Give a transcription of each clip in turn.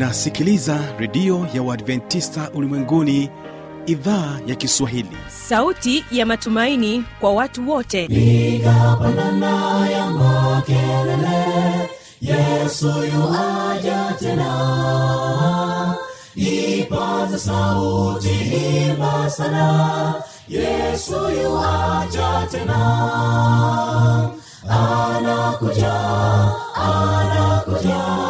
unasikiliza redio ya uadventista ulimwenguni idhaa ya kiswahili. Sauti ya matumaini kwa watu wote. Piga ya makelele yesu yuaja tena. Ipaza sauti imba sana yesu yuaja tena. Anakuja anakuja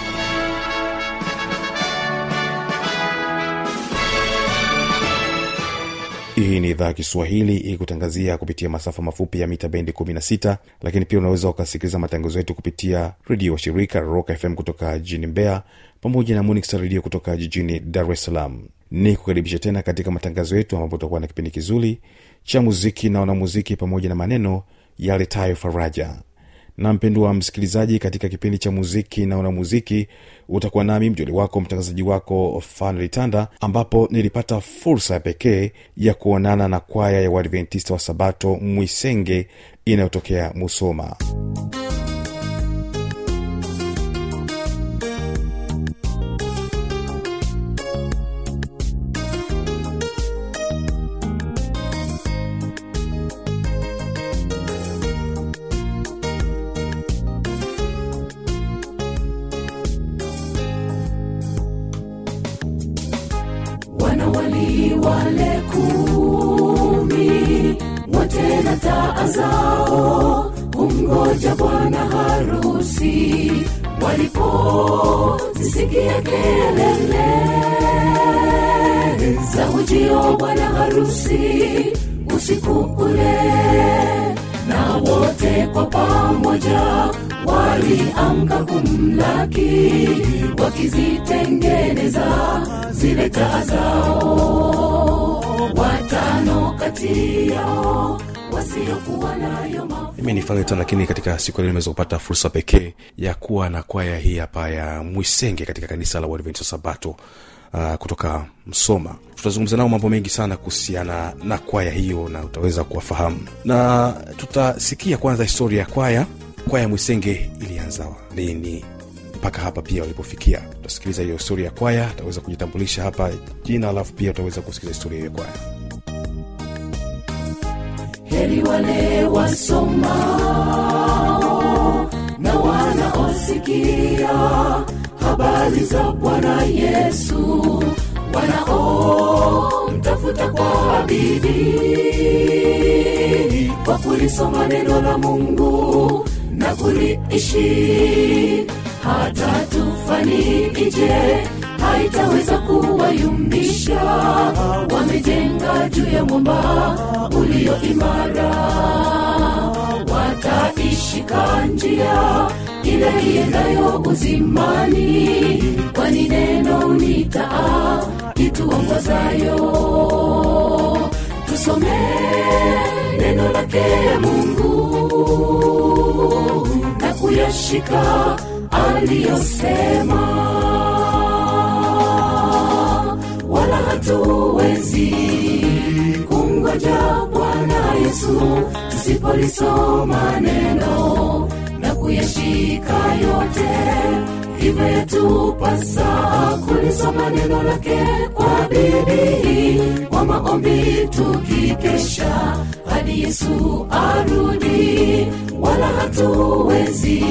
hii ni idhaa ya kiswahili ikutangazia kupitia masafa mafupi ya mita bendi 16 lakini pia unaweza ukasikiliza matangazo yetu kupitia redio washirika rock fm kutoka jijini mbeya pamoja na Monix redio kutoka jijini dar es salaam. Ni kukaribisha tena katika matangazo yetu ambapo utakuwa na kipindi kizuri cha muziki na wanamuziki pamoja na maneno yaletayo faraja na mpendo wa msikilizaji katika kipindi cha muziki na wanamuziki utakuwa nami mjoli wako mtangazaji wako fanlitanda ambapo nilipata fursa ya pekee ya kuonana na kwaya ya uadventista wa sabato mwisenge inayotokea musoma harusi walipozisikia kelele za ujio bwana harusi usiku ule na wote kwa pamoja waliamka kumlaki wakizitengeneza zile taa zao watano kati yao mimi ni fanleton lakini katika siku leo nimeweza kupata fursa pekee ya kuwa na kwaya hii hapa ya mwisenge katika kanisa la uadventista sabato uh, kutoka msoma. Tutazungumza nao mambo mengi sana kuhusiana na kwaya hiyo na utaweza kuwafahamu. Na tutasikia kwanza historia ya kwaya. Kwaya mwisenge ilianza lini? Mpaka hapa pia walipofikia. Utasikiliza hiyo historia ya kwaya utaweza kujitambulisha hapa. Jina alafu pia utaweza kusikiliza historia hiyo ya kwaya heri wale wasomao na wanaosikia habari za bwana yesu. Wanaomtafuta kwa bidii kwa kulisoma neno la mungu na kuliishi. Hata tufani ije haitaweza kuwayumbisha. Wamejenga juu ya mwamba ulio imara. Wataishika njia ile iendayo uzimani. Kwani neno ni taa ituongozayo. Tusome neno lake mungu na kuyashika aliyosema hatuwezi kumgoja bwana yesu tusipolisoma neno na kuyashika yote. Hivyo yatupasa kulisoma neno lake kwa bidii kwa maombi tukikesha hadi yesu arudi. Wala hatuwezi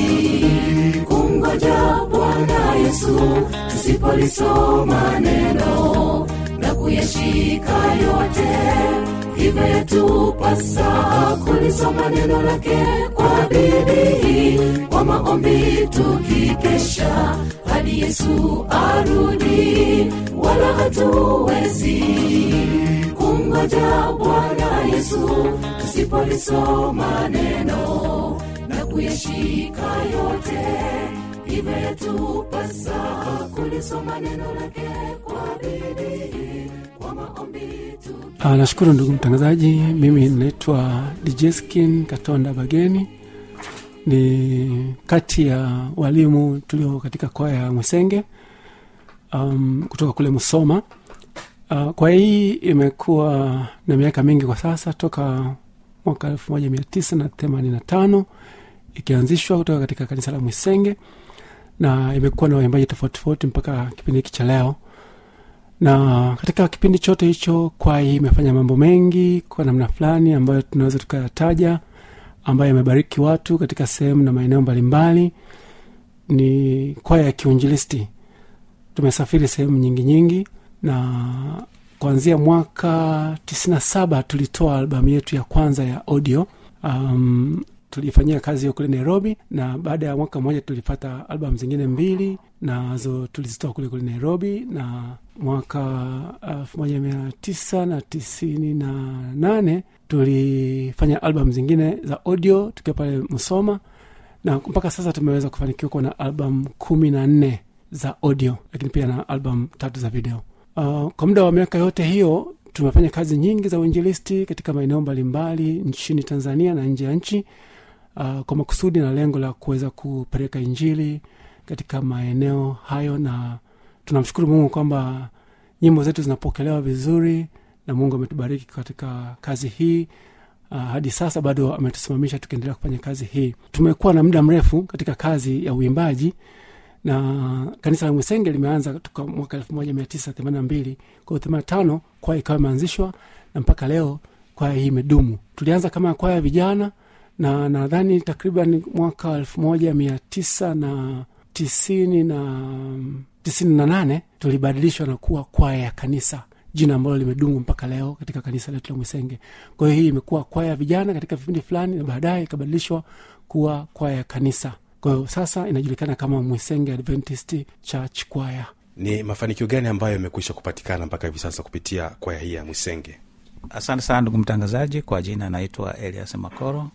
kumgoja bwana yesu tusipolisoma neno yatupasa kulisoma neno lake kwa bidii kwa maombi tukikesha hadi yesu arudi wala hatuwezi kumgoja bwana yesu tusipolisoma neno na kuyashika yote. Hivyo yatupasa kulisoma neno lake kwa bidii Ah, nashukuru ndugu mtangazaji. Mimi naitwa djeskin katonda bageni. Ni kati ya walimu tulio katika kwaya ya mwisenge um, kutoka kule musoma. Uh, kwaya hii imekuwa na miaka mingi kwa sasa toka mwaka elfu moja mia tisa na themanini na tano ikianzishwa kutoka katika kanisa la mwisenge na imekuwa na waimbaji tofauti tofauti mpaka kipindi hiki cha leo na katika kipindi chote hicho kwai imefanya mambo mengi kwa namna fulani ambayo tunaweza tukayataja ambayo yamebariki watu katika sehemu na maeneo mbalimbali. Ni kwaya ya kiunjilisti. Tumesafiri sehemu nyingi nyingi na kuanzia mwaka 97 tulitoa albamu yetu ya kwanza ya audio. Um, tulifanyia kazi hiyo kule nairobi na baada ya mwaka mmoja tulipata albamu zingine mbili nazo tulizitoa kule kule nairobi na mwaka elfu moja mia tisa na tisini na nane tulifanya albamu zingine za audio tukiwa pale msoma na mpaka sasa tumeweza kufanikiwa kuwa na albamu kumi na nne za audio lakini pia na albamu tatu za video. Uh, kwa muda wa miaka yote hiyo tumefanya kazi nyingi za uinjilisti katika maeneo mbalimbali nchini tanzania na nje ya nchi uh, kwa makusudi na lengo la kuweza kupeleka injili katika maeneo hayo na tunamshukuru mungu kwamba nyimbo zetu zinapokelewa vizuri na mungu ametubariki katika kazi hii. Uh, hadi sasa bado ametusimamisha tukiendelea kufanya kazi hii. Tumekuwa na muda mrefu katika kazi ya uimbaji na kanisa la mwisenge limeanza toka mwaka elfu moja mia tisa themani na mbili. Kwao themani tano kwaya ikawa imeanzishwa na mpaka leo kwaya hii imedumu. Tulianza kama kwaya vijana na nadhani takriban mwaka elfu moja mia tisa na tisini na tisini na nane tulibadilishwa na kuwa kwaya ya kanisa. Jina ambalo limedumu mpaka leo katika kanisa letu la mwisenge. Kwa hiyo hii imekuwa kwaya ya vijana katika vipindi fulani na baadaye ikabadilishwa kuwa kwaya ya kanisa. Kwa hiyo sasa inajulikana kama mwisenge adventist church kwaya. Ni mafanikio gani ambayo yamekwisha kupatikana mpaka hivi sasa kupitia kwaya hii ya mwisenge? Asante sana ndugu mtangazaji. Kwa jina anaitwa elias makoro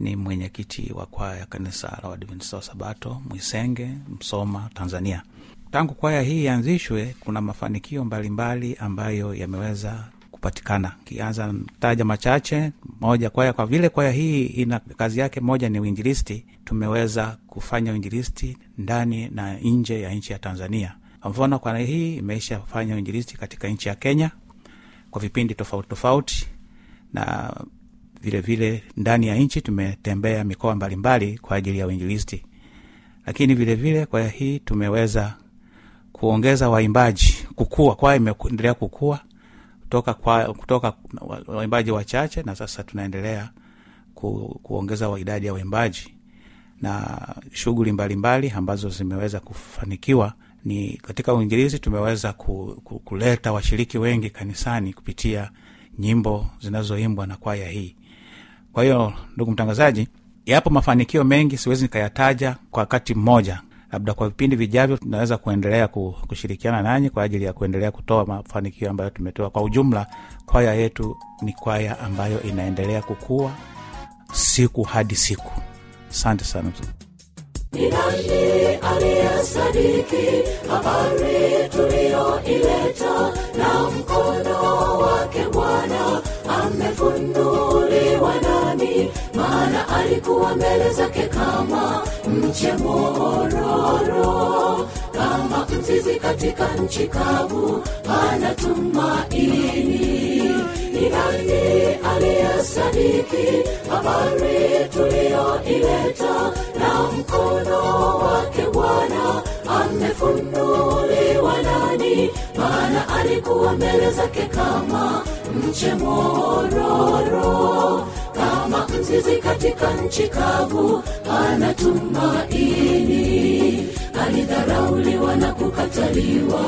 ni mwenyekiti wa kwaya ya kanisa la wadventista wa sabato mwisenge msoma tanzania tangu kwaya hii ianzishwe kuna mafanikio mbalimbali mbali ambayo yameweza kupatikana. Kianza taja machache moja kwaya kwa vile kwaya hii ina kazi yake moja ni uinjilisti tumeweza kufanya uinjilisti ndani na nje ya nchi ya tanzania. Kwa mfano kwaya hii imeisha fanya uinjilisti katika nchi ya kenya kwa vipindi tofauti tofauti na vile vile ndani ya nchi tumetembea mikoa mbalimbali kwa ajili ya uinjilisti. Lakini vile vile kwaya hii tumeweza kuongeza waimbaji kukua kwaya imeendelea kukua kutoka, kwa, kutoka waimbaji wachache na sasa tunaendelea ku, kuongeza idadi ya waimbaji. Na shughuli mbalimbali ambazo zimeweza kufanikiwa ni katika uinjilizi tumeweza ku, ku, kuleta washiriki wengi kanisani kupitia nyimbo zinazoimbwa na kwaya hii. Kwa hiyo ndugu mtangazaji yapo mafanikio mengi siwezi nikayataja kwa wakati mmoja labda kwa vipindi vijavyo tunaweza kuendelea kushirikiana nanyi kwa ajili ya kuendelea kutoa mafanikio ambayo tumetoa. Kwa ujumla kwaya yetu ni kwaya ambayo inaendelea kukua siku hadi siku. Asante sana ni nani aliyesadiki habari tuliyoileta na mkono wake bwana amefunuliwa nani maana alikuwa mbele zake kama mche mororo. Kama mzizi katika nchi kavu anatumaini ni nani aliyesadiki habari tuliyoileta? Na mkono wake bwana amefunuliwa maana alikuwa mbele zake kama mche mororo. Kama mzizi katika nchi kavu anatumaini. Alidharauliwa na kukataliwa.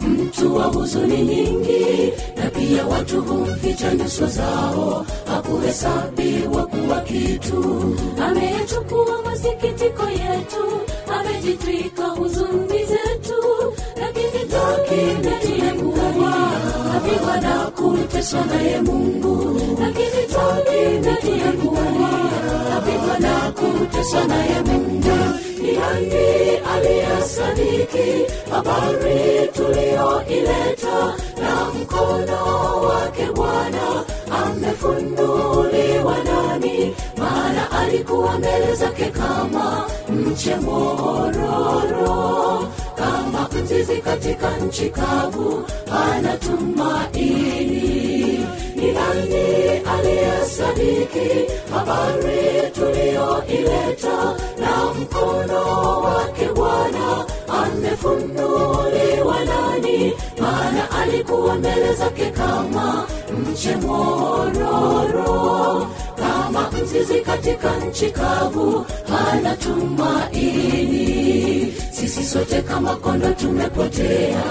Mtu wa huzuni nyingi na pia watu humficha nyuso zao. Hakuhesabiwa kuwa kitu. Ameyachukua masikitiko yetu amejitwika huzuni zetu lakini takinetiekuwa apigwa na kuteswa naye mungu. Lakini takinetiekuwa apigwa na kuteswa naye mungu. Ni nani aliyesadiki habari tuliyoileta? Na mkono wake bwana amefunuliwa nani? Maana alikuwa mbele zake kama mche mororo kama mzizi katika nchi kavu ana tumaini. Ni nani aliyesadiki habari tuliyoileta? Na mkono wake bwana amefunuliwa nani? Maana alikuwa mbele zake kama mche kama mzizi katika nchi kavu hana tumaini sisi sote kama kondo tumepotea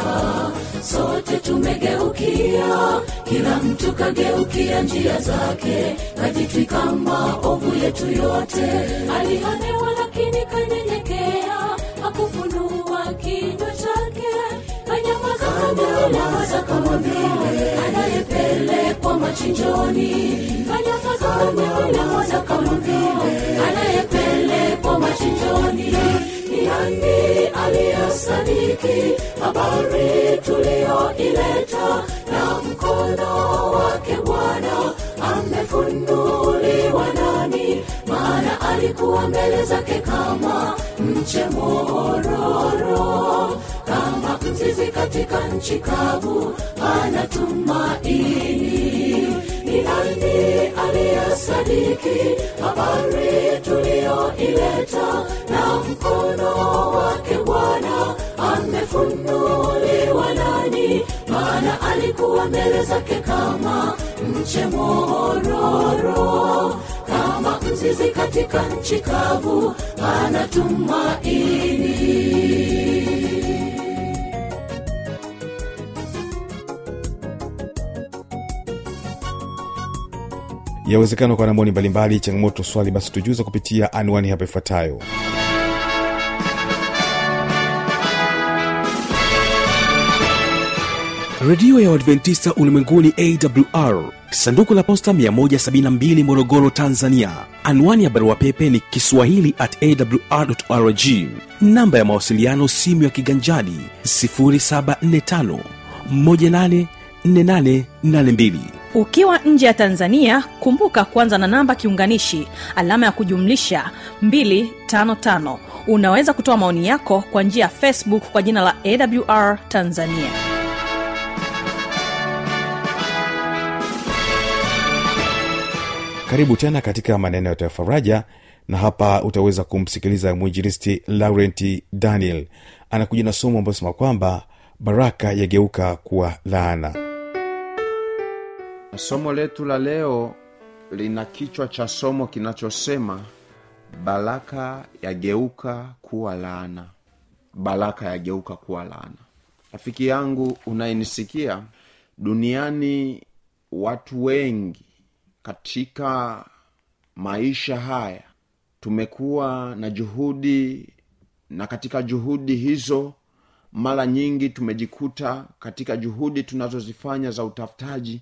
sote tumegeukia. Kila mtu kageukia njia zake kajitwika maovu yetu yote. Alihanewa lakini kanyenyekea akufunua kinywa chake. Kanyamaza kama vile machinjoni kama vile anayepelekwa machinjoni. Ni nani aliyesadiki habari tuliyoileta? Na mkono wake bwana amefunuliwa nani? Maana alikuwa mbele zake kama mche mororo mzizi katika nchi kavu ana ni nani aliyesadiki habari tuliyoileta? Na mkono wake bwana amefunuliwa nani? Maana alikuwa mbele zake kama mche mororo. Kama mzizi katika nchi kavu ana yawezekana kwa namboni mbalimbali changamoto swali basi tujuza kupitia anwani hapa ifuatayo. Redio ya uadventista ulimwenguni awr sanduku la posta 172 morogoro tanzania. Anwani ya barua pepe ni kiswahili at awrrg namba ya mawasiliano simu ya kiganjadi 745 184882 ukiwa nje ya tanzania kumbuka kuanza na namba kiunganishi alama ya kujumlisha 255 unaweza kutoa maoni yako kwa njia ya facebook kwa jina la awr tanzania. Karibu tena katika maneno ya tafaraja na hapa utaweza kumsikiliza mwinjilisti laurenti daniel. Anakuja na somo ambayo sema kwamba baraka yageuka kuwa laana somo letu la leo lina kichwa cha somo kinachosema baraka yageuka kuwa laana. Baraka yageuka kuwa laana. Rafiki yangu unayenisikia duniani watu wengi katika maisha haya tumekuwa na juhudi na katika juhudi hizo mara nyingi tumejikuta katika juhudi tunazozifanya za utafutaji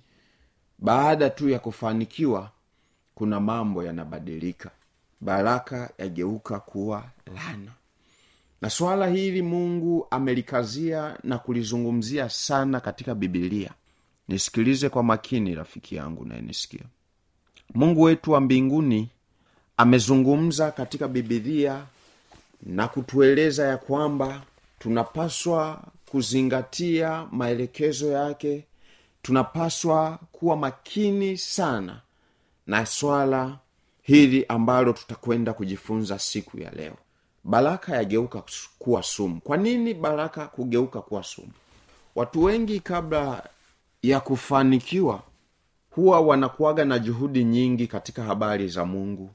baada tu ya kufanikiwa kuna mambo yanabadilika. Baraka yageuka kuwa lana na swala hili mungu amelikazia na kulizungumzia sana katika bibilia nisikilize kwa makini rafiki yangu nayenisikia mungu wetu wa mbinguni amezungumza katika bibilia na kutueleza ya kwamba tunapaswa kuzingatia maelekezo yake tunapaswa kuwa makini sana na swala hili ambalo tutakwenda kujifunza siku ya leo. Baraka yageuka kuwa sumu. Kwa nini baraka kugeuka kuwa sumu? Watu wengi kabla ya kufanikiwa huwa wanakuwaga na juhudi nyingi katika habari za mungu.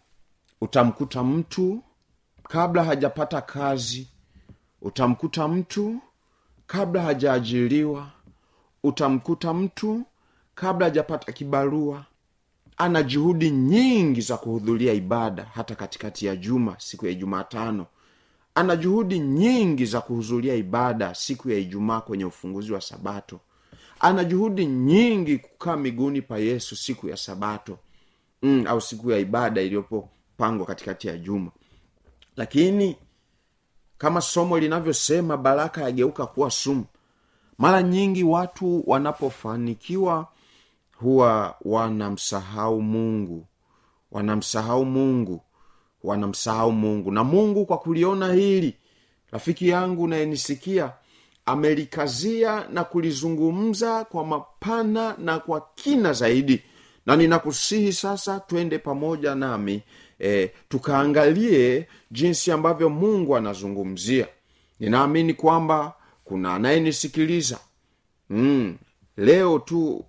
Utamkuta mtu kabla hajapata kazi. Utamkuta mtu kabla hajaajiriwa utamkuta mtu kabla hajapata kibarua. Ana juhudi nyingi za kuhudhuria ibada hata katikati ya juma siku ya ijumatano ana juhudi nyingi za kuhudhuria ibada siku ya ijumaa kwenye ufunguzi wa sabato. Ana juhudi nyingi kukaa miguuni pa yesu siku ya sabato. Mm, au siku ya ibada iliyopopangwa katikati ya juma. Lakini kama somo linavyosema baraka yageuka kuwa sumu mara nyingi watu wanapofanikiwa huwa wanamsahau mungu. Wanamsahau mungu. Wanamsahau mungu. Na mungu kwa kuliona hili rafiki yangu nayenisikia amelikazia na kulizungumza kwa mapana na kwa kina zaidi. Na ninakusihi sasa twende pamoja nami e, tukaangalie jinsi ambavyo mungu anazungumzia. Ninaamini kwamba kuna anayenisikiliza. Mm, leo tu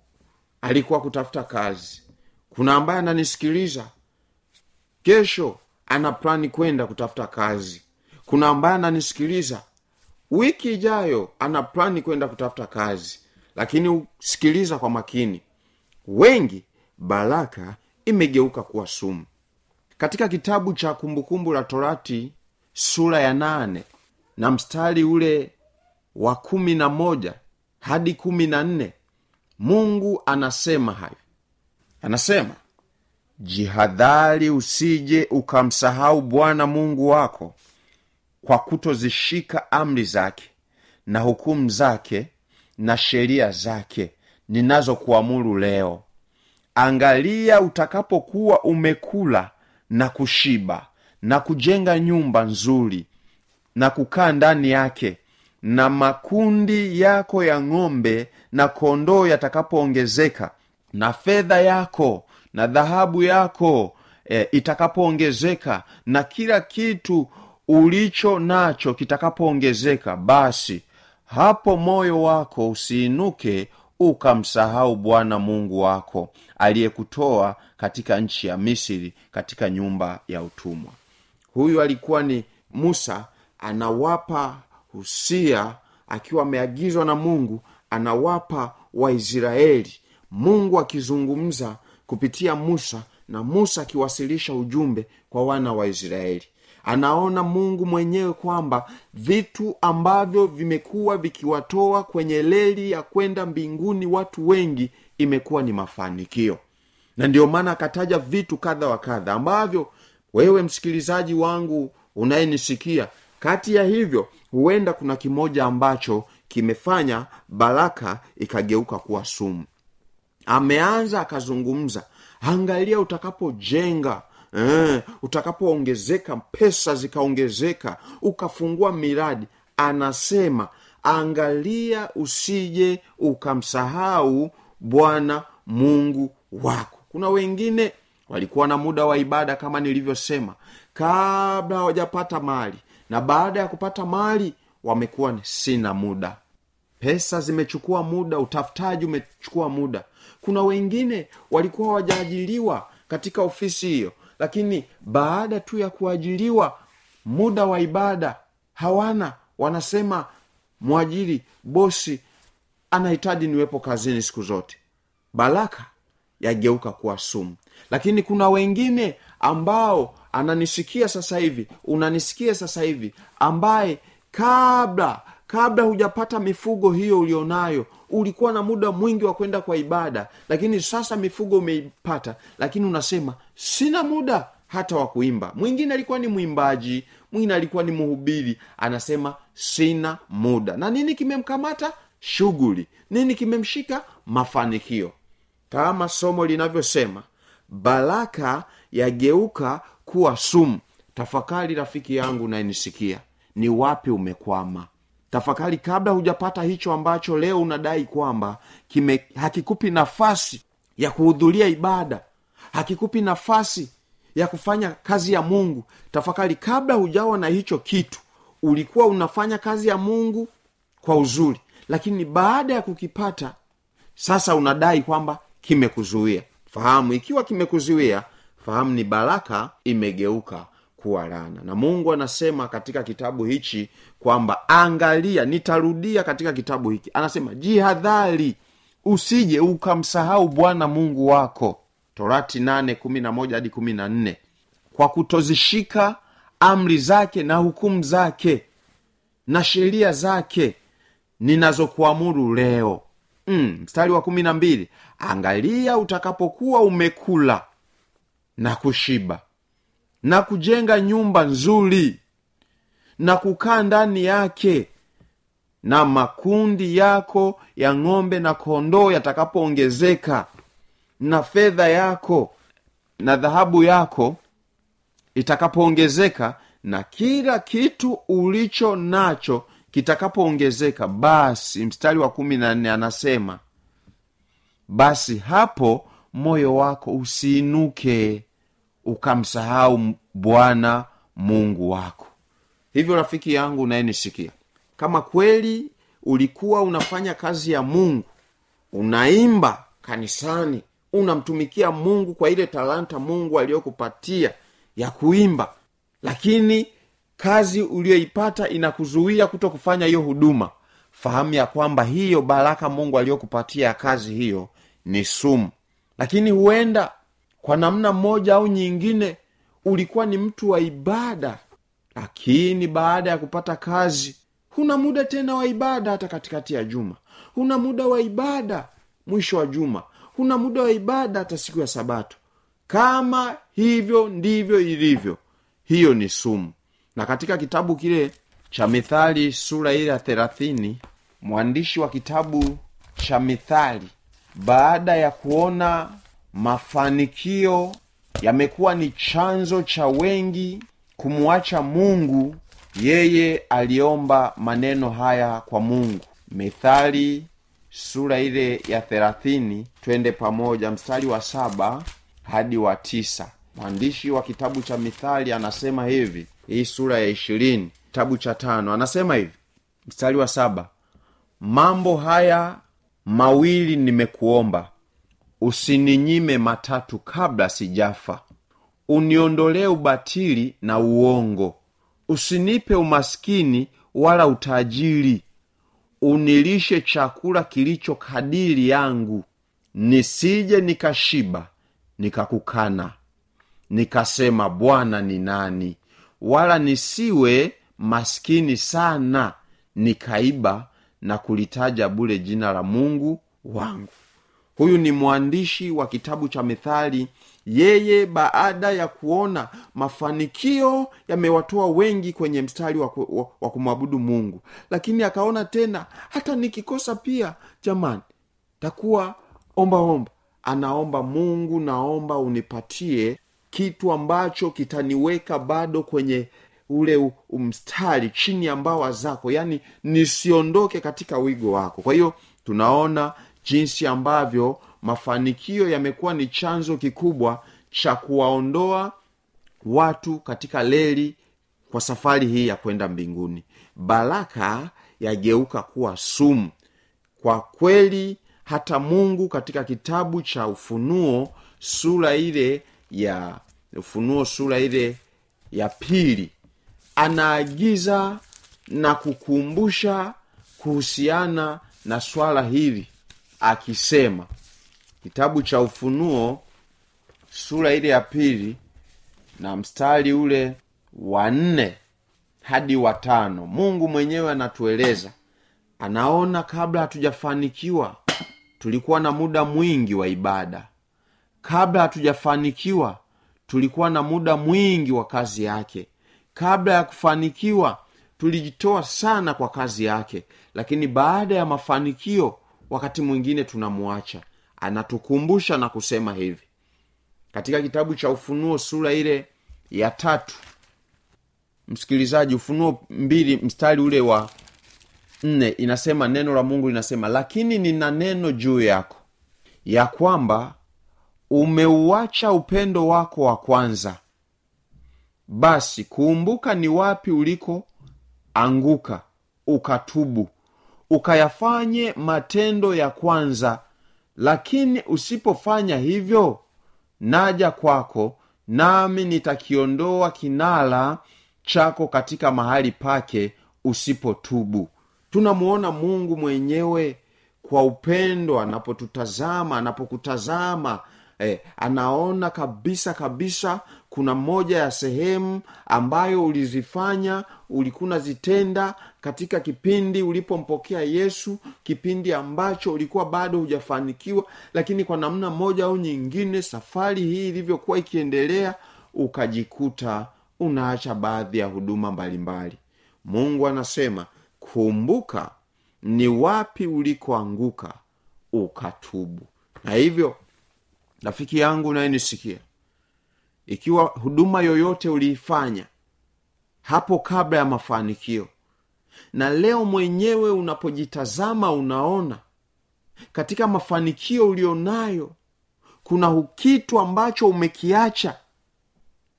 alikuwa kutafuta kazi. Kuna ambaye ananisikiliza. Kesho ana plani kwenda kutafuta kazi. Kuna ambaye ananisikiliza. Wiki ijayo ana plani kwenda kutafuta kazi. Lakini sikiliza kwa makini. Wengi baraka imegeuka kuwa sumu. Katika kitabu cha kumbukumbu la torati sura ya nane na mstari ule wa kumi na moja hadi kumi na nne. Mungu anasema hayo. Anasema jihadhari usije ukamsahau bwana mungu wako kwa kutozishika amri zake na hukumu zake na sheria zake ninazokuamuru leo. Angalia utakapokuwa umekula na kushiba na kujenga nyumba nzuri na kukaa ndani yake na makundi yako ya ng'ombe na kondoo yatakapoongezeka na fedha yako na dhahabu yako e, itakapoongezeka na kila kitu ulicho nacho kitakapoongezeka basi hapo moyo wako usiinuke ukamsahau bwana mungu wako aliyekutoa katika nchi ya misri katika nyumba ya utumwa. Huyu alikuwa ni musa anawapa husia akiwa ameagizwa na mungu anawapa waisraeli. Mungu akizungumza kupitia musa na musa akiwasilisha ujumbe kwa wana wa israeli. Anaona mungu mwenyewe kwamba vitu ambavyo vimekuwa vikiwatoa kwenye leli ya kwenda mbinguni watu wengi imekuwa ni mafanikio. Na ndiyo maana akataja vitu kadha wa kadha ambavyo wewe msikilizaji wangu unayenisikia kati ya hivyo huenda kuna kimoja ambacho kimefanya baraka ikageuka kuwa sumu. Ameanza akazungumza angalia utakapojenga eh, utakapoongezeka pesa zikaongezeka ukafungua miradi. Anasema angalia usije ukamsahau bwana mungu wako. Kuna wengine walikuwa na muda wa ibada kama nilivyosema kabla hawajapata mali na baada ya kupata mali wamekuwa sina muda. Pesa zimechukua muda utafutaji umechukua muda. Kuna wengine walikuwa wajaajiliwa katika ofisi hiyo lakini baada tu ya kuajiliwa muda wa ibada hawana. Wanasema mwajiri bosi anahitaji niwepo kazini siku zote. Baraka yageuka kuwa sumu. Lakini kuna wengine ambao ananisikia sasa hivi unanisikia sasa hivi ambaye kabla kabla hujapata mifugo hiyo ulionayo ulikuwa na muda mwingi wa kwenda kwa ibada lakini sasa mifugo umeipata lakini unasema sina muda hata wa kuimba. Mwingine alikuwa ni mwimbaji mwingine alikuwa ni mhubiri anasema sina muda. Na nini kimemkamata? Shughuli. Nini kimemshika? Mafanikio. Kama somo linavyosema baraka yageuka kuwa sumu. Tafakari rafiki yangu nayenisikia ni wapi umekwama? Tafakari kabla hujapata hicho ambacho leo unadai kwamba kime hakikupi nafasi ya kuhudhuria ibada hakikupi nafasi ya kufanya kazi ya mungu. Tafakari kabla hujawa na hicho kitu ulikuwa unafanya kazi ya mungu kwa uzuri lakini baada ya kukipata sasa unadai kwamba kimekuzuia. Fahamu ikiwa kimekuzuia fahamu ni baraka imegeuka kuwa lana na mungu anasema katika kitabu hichi kwamba angalia nitarudia katika kitabu hiki. Anasema jihadhari usije ukamsahau bwana mungu wako. Torati nane moja hadi kumi kwa kutozishika amri zake na hukumu zake na sheria zake ninazokuamuru leo. Mm, mstari wa kumi na mbili. Angalia utakapokuwa umekula na kushiba na kujenga nyumba nzuri na kukaa ndani yake na makundi yako ya ng'ombe na kondoo yatakapoongezeka na fedha yako na dhahabu yako itakapoongezeka na kila kitu ulicho nacho kitakapoongezeka. Basi mstari wa kumi na nne anasema basi hapo moyo wako usiinuke ukamsahau bwana mungu wako. Hivyo rafiki yangu unayenisikia kama kweli ulikuwa unafanya kazi ya mungu unaimba kanisani unamtumikia mungu kwa ile talanta mungu aliyokupatia ya kuimba lakini kazi uliyoipata inakuzuia kuto kufanya hiyo huduma fahamu ya kwamba hiyo baraka mungu aliyokupatia kazi hiyo ni sumu. Lakini huenda kwa namna moja au nyingine ulikuwa ni mtu wa ibada. Lakini baada ya kupata kazi huna muda tena wa ibada hata katikati ya juma. Huna muda wa ibada mwisho wa juma. Huna muda wa ibada hata siku ya sabato. Kama hivyo ndivyo ilivyo hiyo ni sumu. Na katika kitabu kile cha mithali sura ile ya thelathini mwandishi wa kitabu cha mithali baada ya kuona mafanikio yamekuwa ni chanzo cha wengi kumwacha mungu yeye aliomba maneno haya kwa mungu. Mithali sura ile ya thelathini twende pamoja mstari wa saba hadi wa tisa. Mwandishi wa kitabu cha mithali anasema hivi hii sura ya ishirini kitabu cha tano anasema hivi mstari wa saba mambo haya mawili nimekuomba usininyime matatu kabla sijafa. Uniondolee ubatili na uongo. Usinipe umaskini wala utajiri. Unilishe chakula kilicho kadiri yangu. Nisije nikashiba nikakukana. Nikasema bwana ni nani? Wala nisiwe maskini sana nikaiba na kulitaja bule jina la mungu wangu huyu ni mwandishi wa kitabu cha methali. Yeye baada ya kuona mafanikio yamewatoa wengi kwenye mstari wa, wa, wa kumwabudu mungu. Lakini akaona tena hata nikikosa pia jamani takuwa ombaomba anaomba mungu naomba unipatie kitu ambacho kitaniweka bado kwenye ule mstari chini ya mbawa zako. Yaani nisiondoke katika wigo wako. Kwa hiyo tunaona jinsi ambavyo mafanikio yamekuwa ni chanzo kikubwa cha kuwaondoa watu katika leli kwa safari hii ya kwenda mbinguni. Baraka yageuka kuwa sumu. Kwa kweli hata mungu katika kitabu cha ufunuo sura ile ya ufunuo sura ile ya pili anaagiza na kukumbusha kuhusiana na swala hili akisema kitabu cha ufunuo sura ile ya pili na mstari ule wa nne hadi watano mungu mwenyewe anatueleza anaona kabla hatujafanikiwa tulikuwa na muda mwingi wa ibada. Kabla hatujafanikiwa tulikuwa na muda mwingi wa kazi yake. Kabla ya kufanikiwa tulijitoa sana kwa kazi yake. Lakini baada ya mafanikio wakati mwingine tunamwacha. Anatukumbusha na kusema hivi. Katika kitabu cha ufunuo sura ile ya tatu. Msikilizaji ufunuo mbili mstari ule wa nne inasema neno la mungu linasema lakini nina neno juu yako ya kwamba umeuacha upendo wako wa kwanza. Basi kumbuka ni wapi uliko anguka ukatubu ukayafanye matendo ya kwanza lakini usipofanya hivyo naja kwako nami nitakiondoa kinala chako katika mahali pake usipotubu. Tunamuona mungu mwenyewe kwa upendo anapotutazama anapokutazama eh, anaona kabisa kabisa kuna moja ya sehemu ambayo ulizifanya ulikuwa unazitenda katika kipindi ulipompokea yesu kipindi ambacho ulikuwa bado hujafanikiwa lakini kwa namna moja au nyingine safari hii ilivyokuwa ikiendelea ukajikuta unaacha baadhi ya huduma mbalimbali. Mungu anasema kumbuka ni wapi ulikoanguka ukatubu. Na hivyo rafiki yangu unayenisikia ikiwa huduma yoyote uliifanya hapo kabla ya mafanikio na leo mwenyewe unapojitazama unaona katika mafanikio ulionayo kuna kitu ambacho umekiacha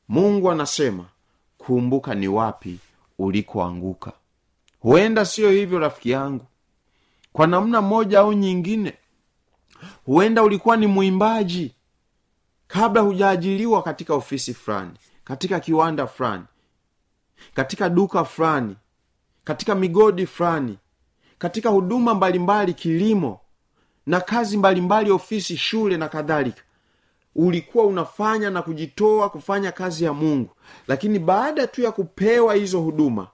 mungu anasema kumbuka ni wapi ulikoanguka. Huenda siyo hivyo rafiki yangu. Kwa namna moja au nyingine huenda ulikuwa ni mwimbaji kabla hujaajiliwa katika ofisi fulani katika kiwanda fulani katika duka fulani katika migodi fulani katika huduma mbalimbali kilimo na kazi mbalimbali ofisi shule na kadhalika. Ulikuwa unafanya na kujitoa kufanya kazi ya mungu lakini baada tu ya kupewa hizo huduma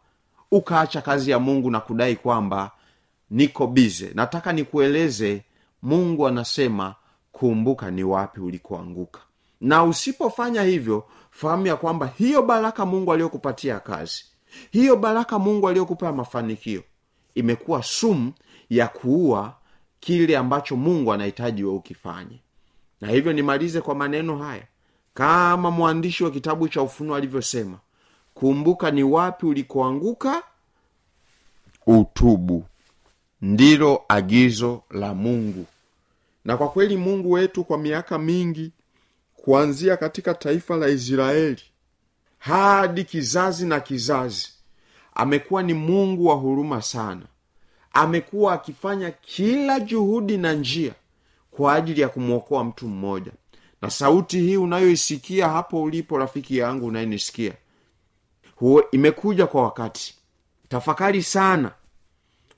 ukaacha kazi ya mungu na kudai kwamba niko bize nataka nikueleze mungu anasema kumbuka ni wapi ulikoanguka. Na usipofanya hivyo fahamu ya kwamba hiyo baraka mungu aliyokupatia kazi hiyo baraka mungu aliyokupa mafanikio imekuwa sumu ya kuua kile ambacho mungu anahitaji we ukifanye. Na hivyo nimalize kwa maneno haya. Kama mwandishi wa kitabu cha ufunuo alivyosema kumbuka ni wapi ulikoanguka utubu. Ndilo agizo la mungu na kwa kweli mungu wetu kwa miaka mingi kuanzia katika taifa la israeli hadi kizazi na kizazi amekuwa ni mungu wa huruma sana. Amekuwa akifanya kila juhudi na njia kwa ajili ya kumwokoa mtu mmoja. Na sauti hii unayoisikia hapo ulipo rafiki yangu unayenisikia imekuja kwa wakati. Tafakari sana.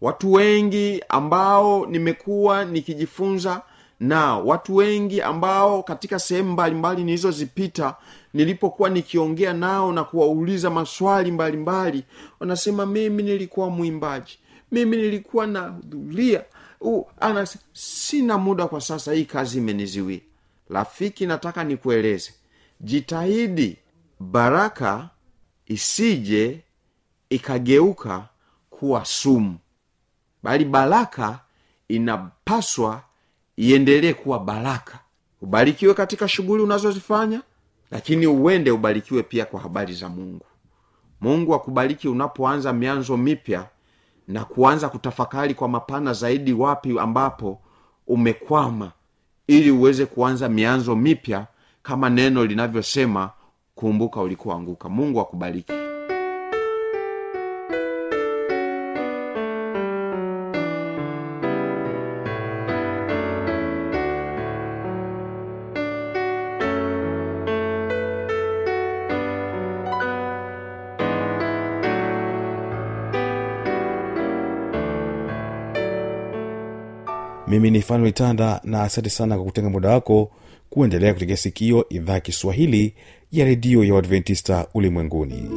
Watu wengi ambao nimekuwa nikijifunza nao watu wengi ambao katika sehemu mbalimbali nilizozipita nilipokuwa nikiongea nao na kuwauliza maswali mbalimbali wanasema mimi nilikuwa mwimbaji. Mimi nilikuwa nahudhuria. Ana sina muda kwa sasa hii kazi imeniziwia rafiki nataka nikueleze. Jitahidi baraka isije ikageuka kuwa sumu bali baraka inapaswa iendelee kuwa baraka. Ubarikiwe katika shughuli unazozifanya lakini uende ubarikiwe pia kwa habari za mungu. Mungu akubariki unapoanza mianzo mipya na kuanza kutafakari kwa mapana zaidi wapi ambapo umekwama ili uweze kuanza mianzo mipya kama neno linavyosema kumbuka ulikoanguka. Mungu akubariki mimi ni fanuel tanda na asante sana kwa kutenga muda wako kuendelea kutegea sikio idhaa kiswahili ya redio ya uadventista ulimwenguni